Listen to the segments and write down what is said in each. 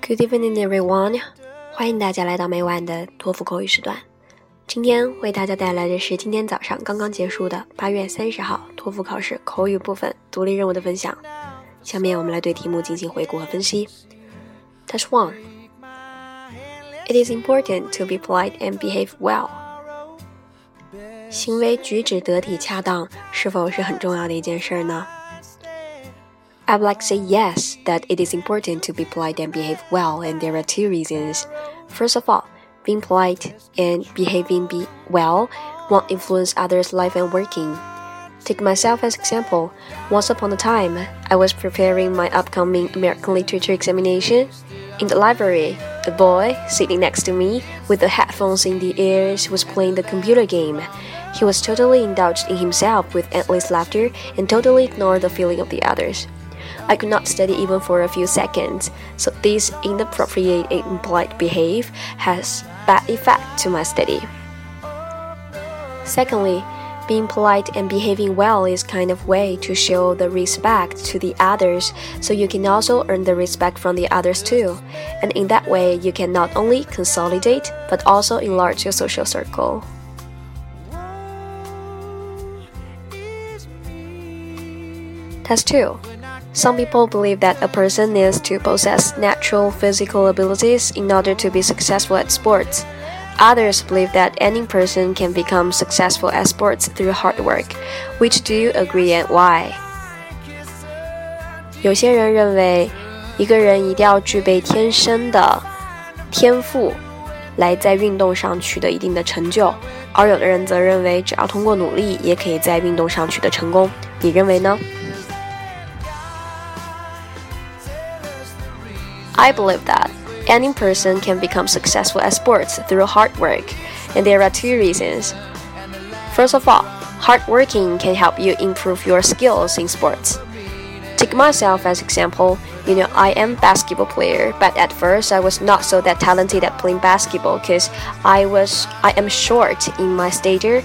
Good evening, everyone！欢迎大家来到每晚的托福口语时段。今天为大家带来的是今天早上刚刚结束的八月三十号托福考试口语部分独立任务的分享。下面我们来对题目进行回顾和分析。Test one. It is important to be polite and behave well. 行为举止得体恰当是否是很重要的一件事呢？I would like to say yes, that it is important to be polite and behave well, and there are two reasons. First of all, being polite and behaving be well won't influence others' life and working. Take myself as example. Once upon a time, I was preparing my upcoming American literature examination. In the library, a boy sitting next to me with the headphones in the ears was playing the computer game. He was totally indulged in himself with endless laughter and totally ignored the feeling of the others. I could not study even for a few seconds, so this inappropriate and impolite behave has bad effect to my study. Secondly, being polite and behaving well is kind of way to show the respect to the others, so you can also earn the respect from the others too. And in that way, you can not only consolidate but also enlarge your social circle. Test 2. Some people believe that a person needs to possess natural physical abilities in order to be successful at sports. Others believe that any person can become successful at sports through hard work. Which do you agree and why? 有些人认为，一个人一定要具备天生的天赋，来在运动上取得一定的成就；而有的人则认为，只要通过努力，也可以在运动上取得成功。你认为呢 ？I believe that any person can become successful at sports through hard work, and there are two reasons. First of all, hard working can help you improve your skills in sports. Take myself as example, you know, I am basketball player, but at first I was not so that talented at playing basketball because I was I am short in my stature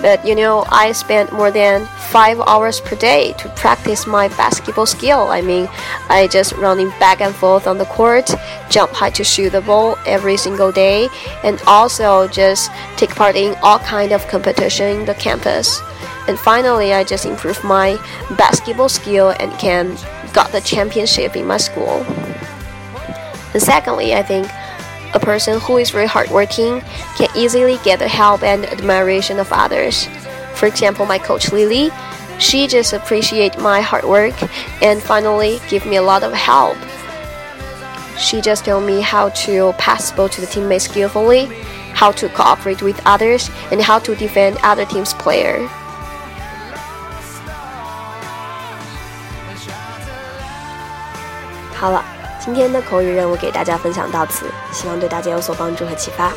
but you know, I spent more than five hours per day to practice my basketball skill. I mean, I just running back and forth on the court, jump high to shoot the ball every single day, and also just take part in all kind of competition in the campus. And finally, I just improved my basketball skill and can got the championship in my school. And secondly, I think a person who is very hardworking can easily get the help and admiration of others. For example, my coach Lily, she just appreciate my hard work and finally give me a lot of help. She just told me how to pass ball to the teammates skillfully, how to cooperate with others, and how to defend other team's player. 好了。今天的口语任务给大家分享到此，希望对大家有所帮助和启发。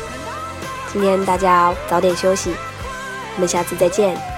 今天大家早点休息，我们下次再见。